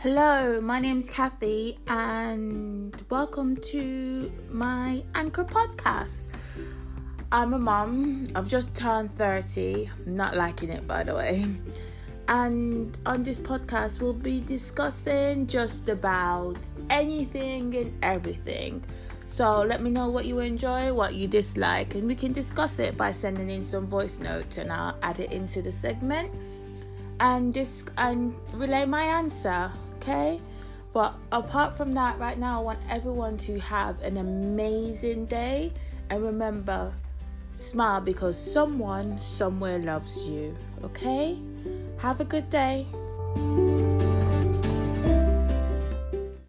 Hello, my name is Kathy, and welcome to my Anchor podcast. I'm a mum, I've just turned 30, not liking it by the way. And on this podcast, we'll be discussing just about anything and everything. So let me know what you enjoy, what you dislike, and we can discuss it by sending in some voice notes and I'll add it into the segment and and relay my answer okay? But apart from that right now i want everyone to have an amazing day. And remember smile because someone somewhere loves you okay? Have a good day